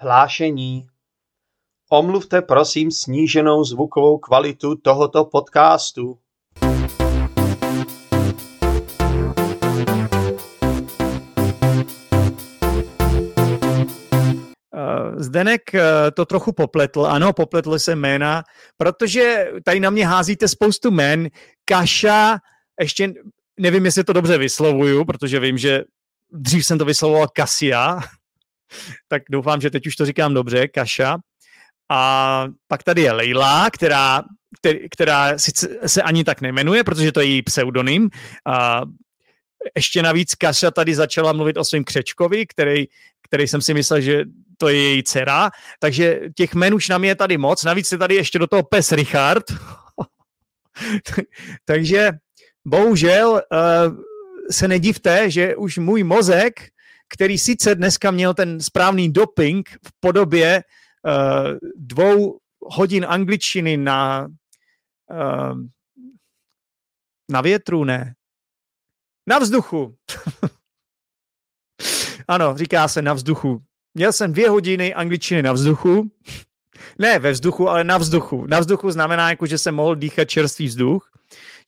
Hlášení. Omluvte prosím sníženou zvukovou kvalitu tohoto podcastu. Uh, Zdenek uh, to trochu popletl, ano, popletl se jména, protože tady na mě házíte spoustu jmén. Kaša, ještě nevím, jestli to dobře vyslovuju, protože vím, že dřív jsem to vyslovoval Kasia, tak doufám, že teď už to říkám dobře, Kaša. A pak tady je Leila, která, která sice se ani tak nemenuje, protože to je její pseudonym. A ještě navíc Kaša tady začala mluvit o svém křečkovi, který, který jsem si myslel, že to je její dcera, takže těch men už na mě je tady moc, navíc je tady ještě do toho pes Richard. takže bohužel uh, se nedivte, že už můj mozek, který sice dneska měl ten správný doping v podobě uh, dvou hodin angličtiny na, uh, na větru, ne, na vzduchu. ano, říká se na vzduchu. Měl jsem dvě hodiny angličtiny na vzduchu. Ne ve vzduchu, ale na vzduchu. Na vzduchu znamená, jako, že jsem mohl dýchat čerstvý vzduch,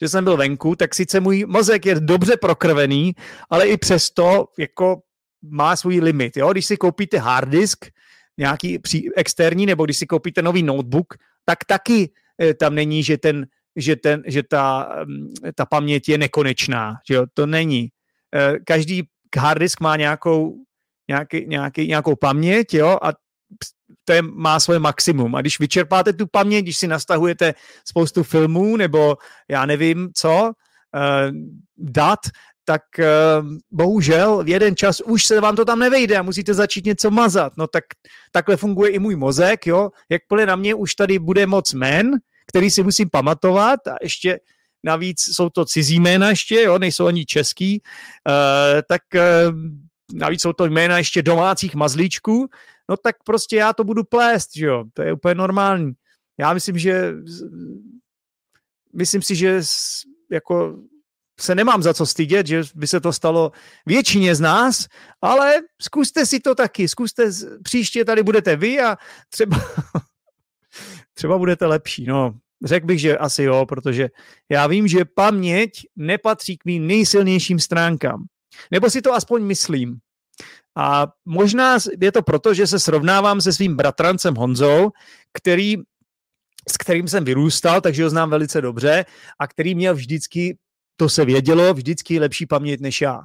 že jsem byl venku, tak sice můj mozek je dobře prokrvený, ale i přesto jako má svůj limit. Jo? Když si koupíte hard disk, nějaký externí, nebo když si koupíte nový notebook, tak taky eh, tam není, že, ten, že, ten, že ta, mm, ta paměť je nekonečná. Že jo? To není. Eh, každý hard disk má nějakou, nějaký, nějaký, nějakou paměť jo? a to je, má svoje maximum. A když vyčerpáte tu paměť, když si nastahujete spoustu filmů nebo já nevím co, uh, dat, tak uh, bohužel v jeden čas už se vám to tam nevejde a musíte začít něco mazat. No tak takhle funguje i můj mozek, jo. Jakmile na mě už tady bude moc men, který si musím pamatovat a ještě navíc jsou to cizí jména ještě, jo, nejsou ani český, uh, tak uh, navíc jsou to jména ještě domácích mazlíčků, no tak prostě já to budu plést, jo, to je úplně normální. Já myslím, že myslím si, že jako se nemám za co stydět, že by se to stalo většině z nás, ale zkuste si to taky, zkuste, příště tady budete vy a třeba, třeba budete lepší, no. Řekl bych, že asi jo, protože já vím, že paměť nepatří k mým nejsilnějším stránkám. Nebo si to aspoň myslím. A možná je to proto, že se srovnávám se svým bratrancem Honzou, který, s kterým jsem vyrůstal, takže ho znám velice dobře a který měl vždycky to se vědělo, vždycky lepší paměť než já.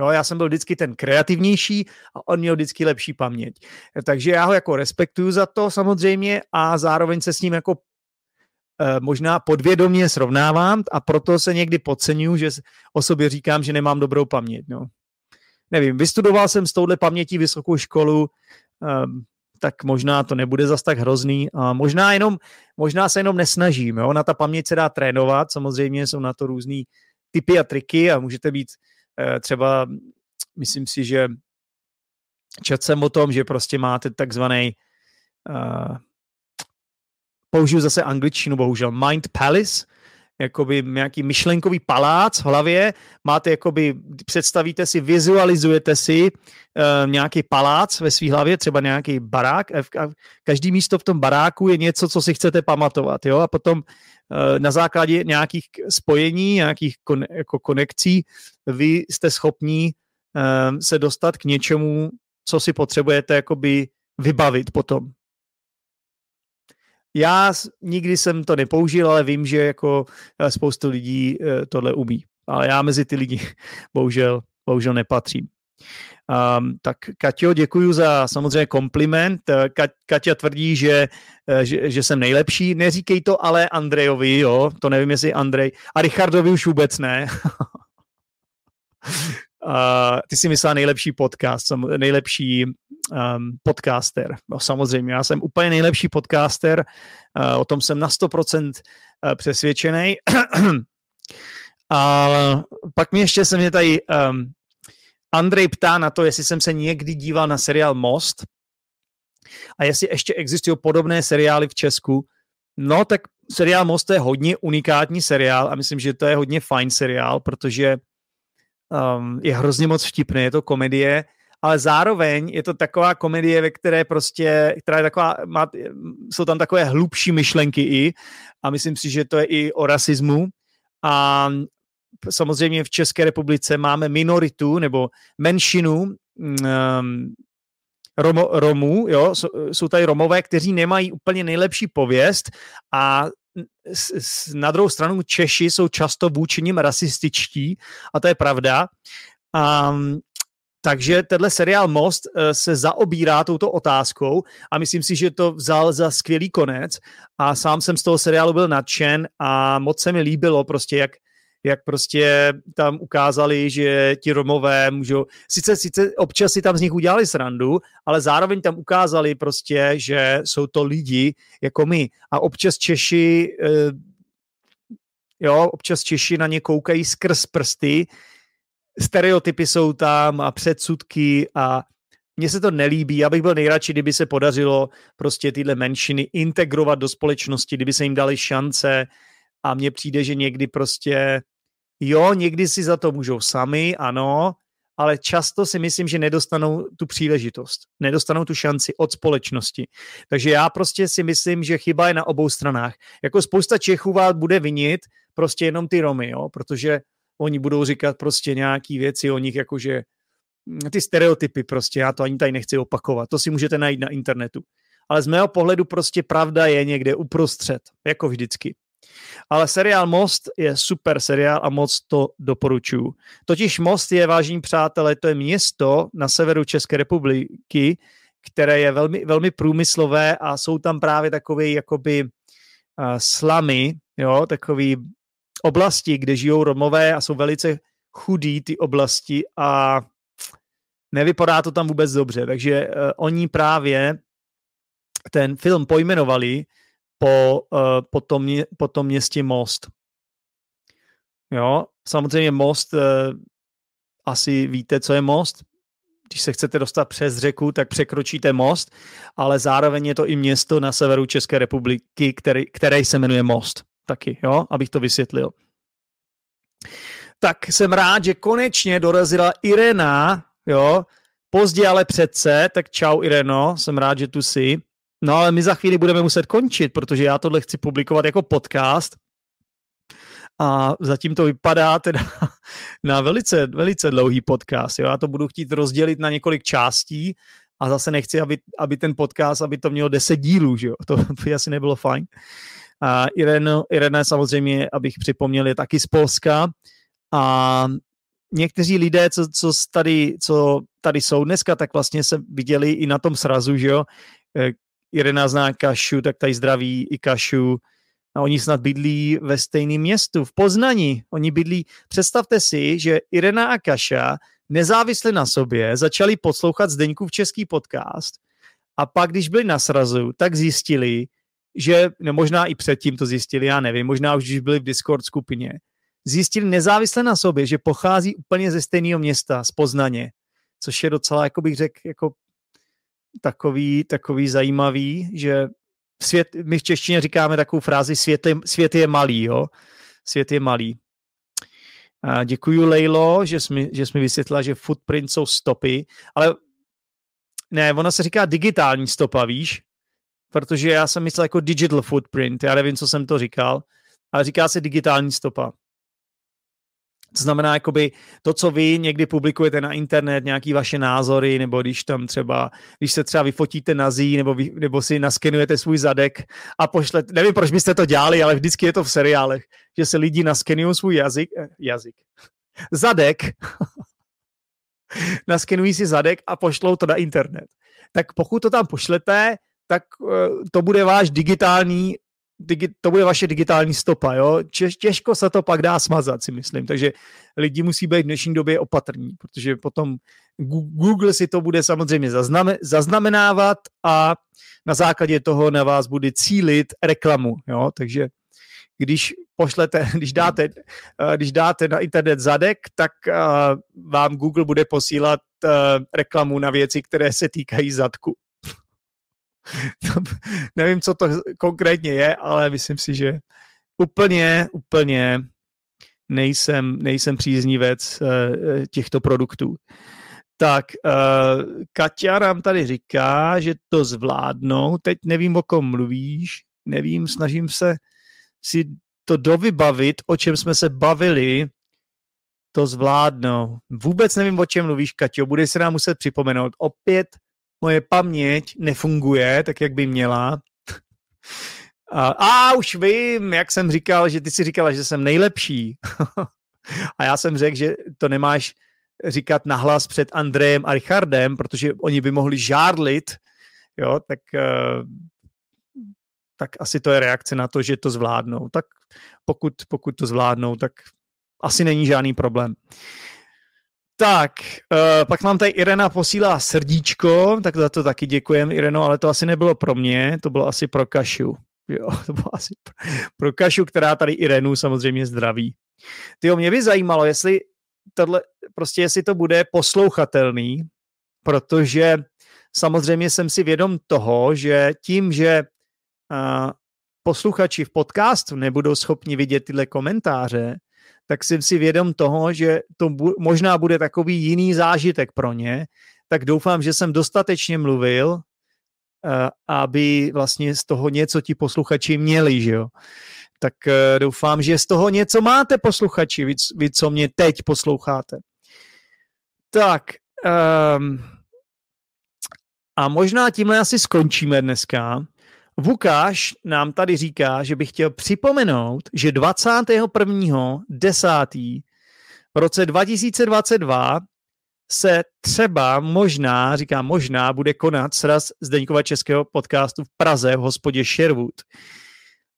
Jo, já jsem byl vždycky ten kreativnější a on měl vždycky lepší paměť. Takže já ho jako respektuju za to samozřejmě a zároveň se s ním jako e, možná podvědomě srovnávám a proto se někdy podceňuji, že o sobě říkám, že nemám dobrou paměť. No. Nevím, vystudoval jsem s touhle pamětí vysokou školu, e, tak možná to nebude zas tak hrozný. A možná, jenom, možná se jenom nesnažím. Jo? Na ta paměť se dá trénovat, samozřejmě jsou na to různý typy a triky a můžete být eh, třeba, myslím si, že čet jsem o tom, že prostě máte takzvaný uh, použiju zase angličtinu, bohužel, mind palace, jakoby nějaký myšlenkový palác v hlavě, máte jakoby, představíte si, vizualizujete si uh, nějaký palác ve své hlavě, třeba nějaký barák, a každý místo v tom baráku je něco, co si chcete pamatovat, jo, a potom uh, na základě nějakých spojení, nějakých kon, jako konekcí, vy jste schopní uh, se dostat k něčemu, co si potřebujete jakoby vybavit potom. Já nikdy jsem to nepoužil, ale vím, že jako eh, spoustu lidí eh, tohle umí. Ale já mezi ty lidi bohužel, bohužel nepatřím. Um, tak Katio, děkuji za samozřejmě kompliment. Eh, Ka- Katia tvrdí, že, že, že jsem nejlepší. Neříkej to ale Andrejovi, jo, to nevím, jestli Andrej. A Richardovi už vůbec ne. Uh, ty si myslela nejlepší podcast, nejlepší um, podcaster. No samozřejmě, já jsem úplně nejlepší podcaster, uh, o tom jsem na 100% uh, přesvědčený. A pak mi ještě se mě tady um, Andrej ptá na to, jestli jsem se někdy díval na seriál Most a jestli ještě existují podobné seriály v Česku. No, tak seriál Most je hodně unikátní seriál a myslím, že to je hodně fajn seriál, protože um, je hrozně moc vtipný, je to komedie ale zároveň je to taková komedie, ve které prostě, která je taková, má, jsou tam takové hlubší myšlenky i a myslím si, že to je i o rasismu. A samozřejmě v České republice máme minoritu nebo menšinu um, Romů, jo, jsou tady Romové, kteří nemají úplně nejlepší pověst a na druhou stranu Češi jsou často vůči nim rasističtí a to je pravda. Um, takže tenhle seriál Most uh, se zaobírá touto otázkou a myslím si, že to vzal za skvělý konec a sám jsem z toho seriálu byl nadšen a moc se mi líbilo prostě, jak jak prostě tam ukázali, že ti Romové můžou, sice, sice občas si tam z nich udělali srandu, ale zároveň tam ukázali prostě, že jsou to lidi jako my. A občas Češi, eh, jo, občas Češi na ně koukají skrz prsty, stereotypy jsou tam a předsudky a mně se to nelíbí, já bych byl nejradši, kdyby se podařilo prostě tyhle menšiny integrovat do společnosti, kdyby se jim dali šance. A mně přijde, že někdy prostě Jo, někdy si za to můžou sami, ano, ale často si myslím, že nedostanou tu příležitost, nedostanou tu šanci od společnosti. Takže já prostě si myslím, že chyba je na obou stranách. Jako spousta Čechů vás bude vinit prostě jenom ty Romy, jo, protože oni budou říkat prostě nějaký věci o nich, jakože hm, ty stereotypy prostě, já to ani tady nechci opakovat, to si můžete najít na internetu. Ale z mého pohledu prostě pravda je někde uprostřed, jako vždycky. Ale seriál Most je super seriál a moc to doporučuju. Totiž Most je, vážení přátelé, to je město na severu České republiky, které je velmi, velmi průmyslové a jsou tam právě takové jakoby uh, slamy, jo, takové oblasti, kde žijou Romové a jsou velice chudí ty oblasti a nevypadá to tam vůbec dobře. Takže uh, oni právě ten film pojmenovali po, uh, po, tom, po tom městě Most. Jo, samozřejmě Most, uh, asi víte, co je Most. Když se chcete dostat přes řeku, tak překročíte most, ale zároveň je to i město na severu České republiky, který, které se jmenuje Most. Taky, jo, abych to vysvětlil. Tak jsem rád, že konečně dorazila Irena, jo, pozdě, ale přece, tak čau Ireno, jsem rád, že tu jsi. No ale my za chvíli budeme muset končit, protože já tohle chci publikovat jako podcast. A zatím to vypadá teda na velice, velice dlouhý podcast. Jo? Já to budu chtít rozdělit na několik částí a zase nechci, aby, aby ten podcast, aby to mělo 10 dílů, že jo? To, by asi nebylo fajn. A Irene, Irene samozřejmě, abych připomněl, je taky z Polska a někteří lidé, co, co, tady, co tady jsou dneska, tak vlastně se viděli i na tom srazu, že jo, eh, Irena zná Kašu, tak tady zdraví i Kašu. A oni snad bydlí ve stejném městu, v Poznani. Oni bydlí, představte si, že Irena a Kaša nezávisle na sobě začali poslouchat Zdeňku v český podcast a pak, když byli na srazu, tak zjistili, že, no možná i předtím to zjistili, já nevím, možná už když byli v Discord skupině, zjistili nezávisle na sobě, že pochází úplně ze stejného města, z Poznaně, což je docela, jako bych řekl, jako takový, takový zajímavý, že svět, my v češtině říkáme takovou frázi svět je, svět je malý, jo? Svět je malý. A děkuji Lejlo, že jsi, že jsi mi vysvětlila, že footprint jsou stopy, ale ne, ona se říká digitální stopa, víš? Protože já jsem myslel jako digital footprint, já nevím, co jsem to říkal, ale říká se digitální stopa. To znamená, jakoby to, co vy někdy publikujete na internet, nějaký vaše názory, nebo když tam třeba, když se třeba vyfotíte na zí, nebo, vy, nebo si naskenujete svůj zadek a pošlete, nevím, proč byste to dělali, ale vždycky je to v seriálech, že se lidi naskenují svůj jazyk, eh, jazyk, zadek, naskenují si zadek a pošlou to na internet. Tak pokud to tam pošlete, tak uh, to bude váš digitální digi, to bude vaše digitální stopa, jo? Těžko se to pak dá smazat, si myslím. Takže lidi musí být v dnešní době opatrní, protože potom Google si to bude samozřejmě zaznamenávat a na základě toho na vás bude cílit reklamu, jo? Takže když pošlete, když dáte, eh, když dáte na internet zadek, tak eh, vám Google bude posílat eh, reklamu na věci, které se týkají zadku. nevím, co to konkrétně je, ale myslím si, že úplně, úplně nejsem, nejsem příznivec uh, těchto produktů. Tak, uh, Katia nám tady říká, že to zvládnou. Teď nevím, o kom mluvíš. Nevím, snažím se si to dovybavit, o čem jsme se bavili. To zvládnou. Vůbec nevím, o čem mluvíš, Katio. Bude se nám muset připomenout. Opět moje paměť nefunguje tak, jak by měla. A, a už vím, jak jsem říkal, že ty si říkala, že jsem nejlepší. a já jsem řekl, že to nemáš říkat nahlas před Andrejem a Richardem, protože oni by mohli žárlit, jo, tak, eh, tak asi to je reakce na to, že to zvládnou. Tak pokud, pokud to zvládnou, tak asi není žádný problém. Tak, uh, pak nám tady Irena posílá srdíčko, tak za to taky děkujem, Ireno, ale to asi nebylo pro mě, to bylo asi pro Kašu. Jo, to bylo asi pro, pro Kašu, která tady Irenu samozřejmě zdraví. Tyjo, mě by zajímalo, jestli tohle, prostě jestli to bude poslouchatelný, protože samozřejmě jsem si vědom toho, že tím, že uh, posluchači v podcastu nebudou schopni vidět tyhle komentáře, tak jsem si vědom toho, že to bu- možná bude takový jiný zážitek pro ně, tak doufám, že jsem dostatečně mluvil, uh, aby vlastně z toho něco ti posluchači měli, že jo tak uh, doufám, že z toho něco máte, posluchači, vy, vy co mě teď posloucháte. Tak, um, a možná tímhle asi skončíme dneska. Vukáš nám tady říká, že bych chtěl připomenout, že 21.10. v roce 2022 se třeba možná, říkám možná, bude konat sraz Zdeňkova českého podcastu v Praze v hospodě Sherwood.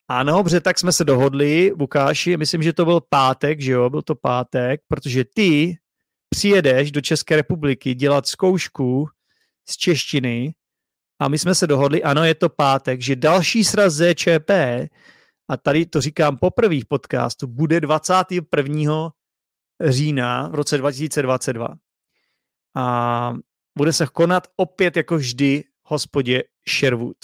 Ano, dobře, tak jsme se dohodli, Lukáši, myslím, že to byl pátek, že jo, byl to pátek, protože ty přijedeš do České republiky dělat zkoušku z češtiny a my jsme se dohodli, ano, je to pátek, že další sraz ZČP, a tady to říkám poprvé v podcastu, bude 21. října v roce 2022. A bude se konat opět jako vždy v hospodě Sherwood.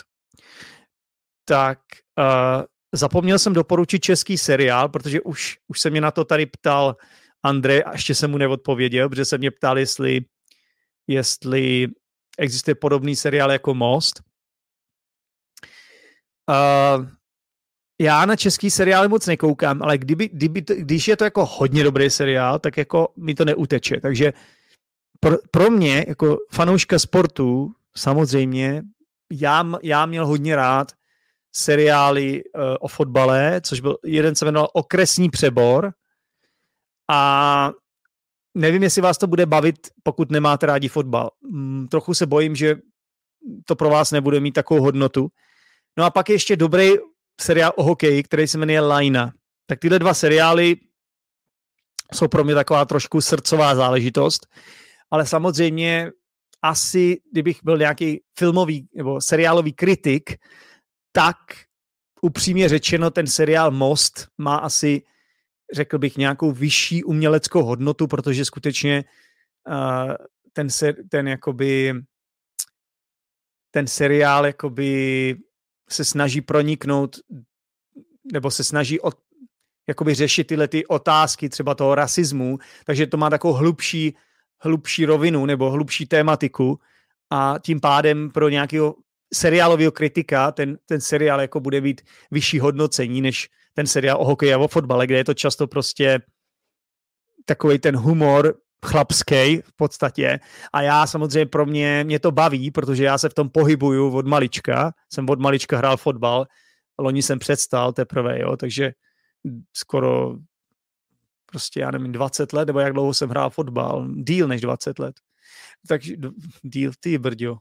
Tak uh, Zapomněl jsem doporučit český seriál, protože už, už se mě na to tady ptal Andrej a ještě jsem mu neodpověděl, protože se mě ptal, jestli, jestli existuje podobný seriál jako Most. Uh, já na český seriály moc nekoukám, ale kdyby, kdyby, když je to jako hodně dobrý seriál, tak jako mi to neuteče. Takže pro, pro mě, jako fanouška sportu, samozřejmě, já, já měl hodně rád seriály uh, o fotbale, což byl, jeden se jmenoval Okresní přebor a nevím, jestli vás to bude bavit, pokud nemáte rádi fotbal. Mm, trochu se bojím, že to pro vás nebude mít takovou hodnotu. No a pak ještě dobrý seriál o hokeji, který se jmenuje Lajna. Tak tyhle dva seriály jsou pro mě taková trošku srdcová záležitost, ale samozřejmě asi, kdybych byl nějaký filmový nebo seriálový kritik, tak upřímně řečeno ten seriál Most má asi, řekl bych, nějakou vyšší uměleckou hodnotu, protože skutečně uh, ten, ser, ten jakoby ten seriál jakoby se snaží proniknout nebo se snaží od, jakoby řešit tyhle ty otázky třeba toho rasismu, takže to má takovou hlubší, hlubší rovinu nebo hlubší tématiku. A tím pádem pro nějakého seriálového kritika ten, ten seriál jako bude mít vyšší hodnocení než ten seriál o hokeji a o fotbale, kde je to často prostě takový ten humor chlapský v podstatě. A já samozřejmě pro mě, mě to baví, protože já se v tom pohybuju od malička. Jsem od malička hrál fotbal, loni jsem předstal teprve, jo, takže skoro prostě, já nevím, 20 let, nebo jak dlouho jsem hrál fotbal, díl než 20 let. Takže díl, ty brďo,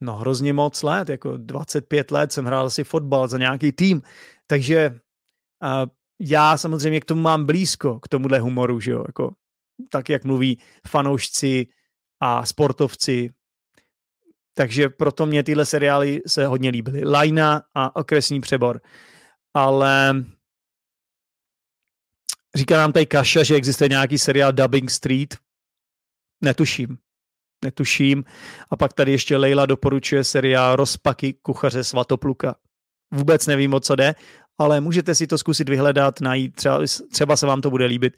no hrozně moc let, jako 25 let jsem hrál si fotbal za nějaký tým, takže uh, já samozřejmě k tomu mám blízko, k tomuhle humoru, že jo, jako tak, jak mluví fanoušci a sportovci, takže proto mě tyhle seriály se hodně líbily. Lajna a okresní přebor. Ale říká nám tady Kaša, že existuje nějaký seriál Dubbing Street. Netuším netuším. A pak tady ještě Leila doporučuje seriál Rozpaky kuchaře Svatopluka. Vůbec nevím, o co jde, ale můžete si to zkusit vyhledat, najít, třeba, třeba se vám to bude líbit.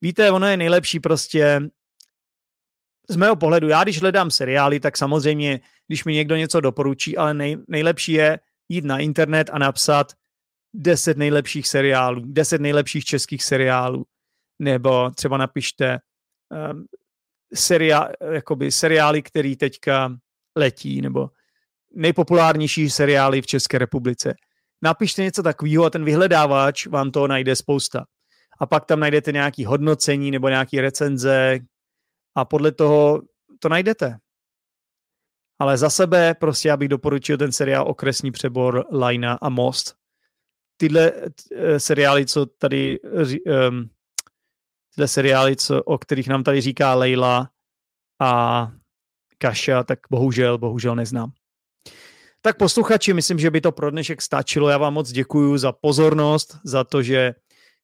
Víte, ono je nejlepší prostě z mého pohledu, já když hledám seriály, tak samozřejmě, když mi někdo něco doporučí, ale nej, nejlepší je jít na internet a napsat 10 nejlepších seriálů, 10 nejlepších českých seriálů, nebo třeba napište um, seria, jakoby seriály, který teďka letí, nebo nejpopulárnější seriály v České republice. Napište něco takového a ten vyhledávač vám to najde spousta. A pak tam najdete nějaké hodnocení nebo nějaké recenze a podle toho to najdete. Ale za sebe prostě já bych doporučil ten seriál Okresní přebor, Lajna a Most. Tyhle eh, seriály, co tady um, tyhle seriály, co, o kterých nám tady říká Leila a Kaša, tak bohužel, bohužel neznám. Tak posluchači, myslím, že by to pro dnešek stačilo. Já vám moc děkuji za pozornost, za to, že,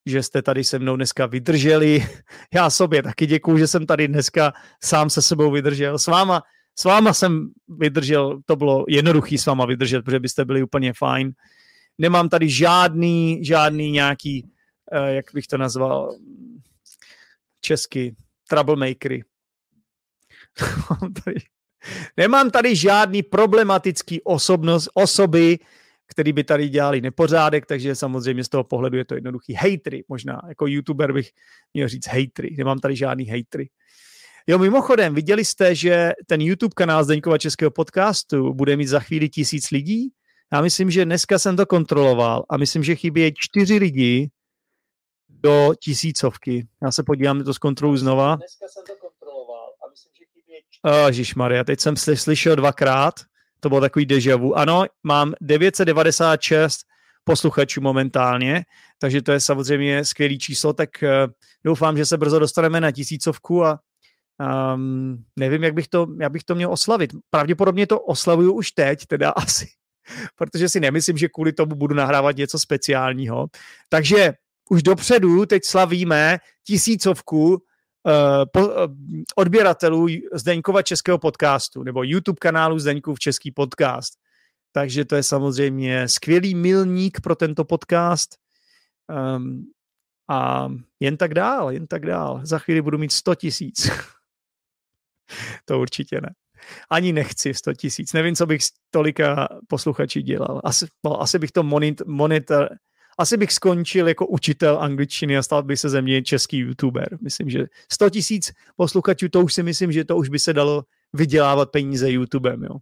že jste tady se mnou dneska vydrželi. Já sobě taky děkuji, že jsem tady dneska sám se sebou vydržel. S váma, s váma jsem vydržel, to bylo jednoduchý s váma vydržet, protože byste byli úplně fajn. Nemám tady žádný, žádný nějaký, eh, jak bych to nazval, česky, troublemakery. Nemám tady žádný problematický osobnost, osoby, který by tady dělali nepořádek, takže samozřejmě z toho pohledu je to jednoduchý. Hejtry, možná, jako youtuber bych měl říct hejtry, nemám tady žádný hejtry. Jo, mimochodem, viděli jste, že ten YouTube kanál Zdeňkova českého podcastu bude mít za chvíli tisíc lidí? Já myslím, že dneska jsem to kontroloval a myslím, že chybí čtyři lidi do tisícovky. Já se podívám, to zkontroluji znova. Dneska jsem to kontroloval a myslím, že Ježíš Maria, teď jsem slyšel dvakrát, to bylo takový deja vu. Ano, mám 996 posluchačů momentálně, takže to je samozřejmě skvělý číslo, tak uh, doufám, že se brzo dostaneme na tisícovku a um, nevím, jak bych, to, jak bych to měl oslavit. Pravděpodobně to oslavuju už teď, teda asi, protože si nemyslím, že kvůli tomu budu nahrávat něco speciálního. Takže už dopředu teď slavíme tisícovku Eh, uh, odběratelů Zdeňkova českého podcastu nebo YouTube kanálu Zdeňkův český podcast. Takže to je samozřejmě skvělý milník pro tento podcast. Um, a jen tak dál, jen tak dál. Za chvíli budu mít 100 tisíc. to určitě ne. Ani nechci 100 tisíc. Nevím, co bych s tolika posluchači dělal. Asi, no, asi bych to monit, monitor, asi bych skončil jako učitel angličtiny a stal by se ze mě český youtuber. Myslím, že 100 tisíc posluchačů, to už si myslím, že to už by se dalo vydělávat peníze YouTubem, jo.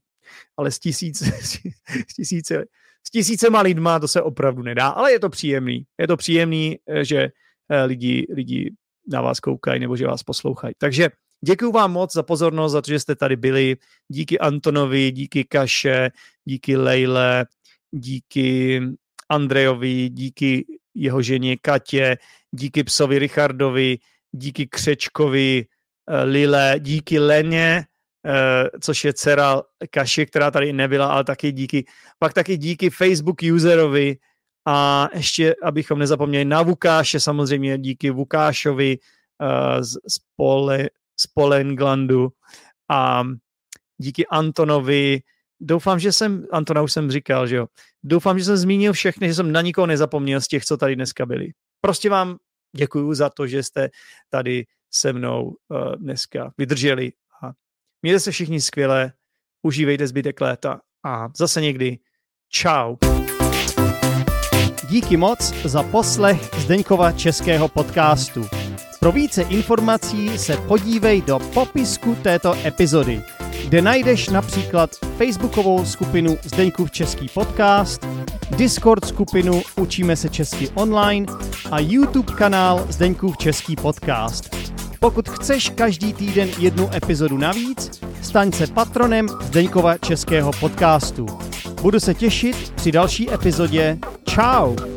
Ale s, tisíc, s, tisíce, s tisícema lidma to se opravdu nedá, ale je to příjemný. Je to příjemný, eh, že eh, lidi, lidi na vás koukají nebo že vás poslouchají. Takže děkuji vám moc za pozornost, za to, že jste tady byli. Díky Antonovi, díky Kaše, díky Lejle, díky Andrejovi, díky jeho ženě Katě, díky psovi Richardovi, díky Křečkovi, eh, Lile, díky Leně, eh, což je dcera Kaši, která tady nebyla, ale taky díky, pak taky díky Facebook userovi a ještě, abychom nezapomněli na Vukáše, samozřejmě díky Vukášovi uh, z, z, Pole, z Polenglandu a díky Antonovi, doufám, že jsem, Antona už jsem říkal, že jo, doufám, že jsem zmínil všechny, že jsem na nikoho nezapomněl z těch, co tady dneska byli. Prostě vám děkuju za to, že jste tady se mnou uh, dneska vydrželi a mějte se všichni skvěle, užívejte zbytek léta a zase někdy čau. Díky moc za poslech Zdeňkova českého podcastu. Pro více informací se podívej do popisku této epizody kde najdeš například facebookovou skupinu Zdeňkův český podcast, Discord skupinu Učíme se česky online a YouTube kanál Zdeňkův český podcast. Pokud chceš každý týden jednu epizodu navíc, staň se patronem Zdeňkova českého podcastu. Budu se těšit při další epizodě. Ciao!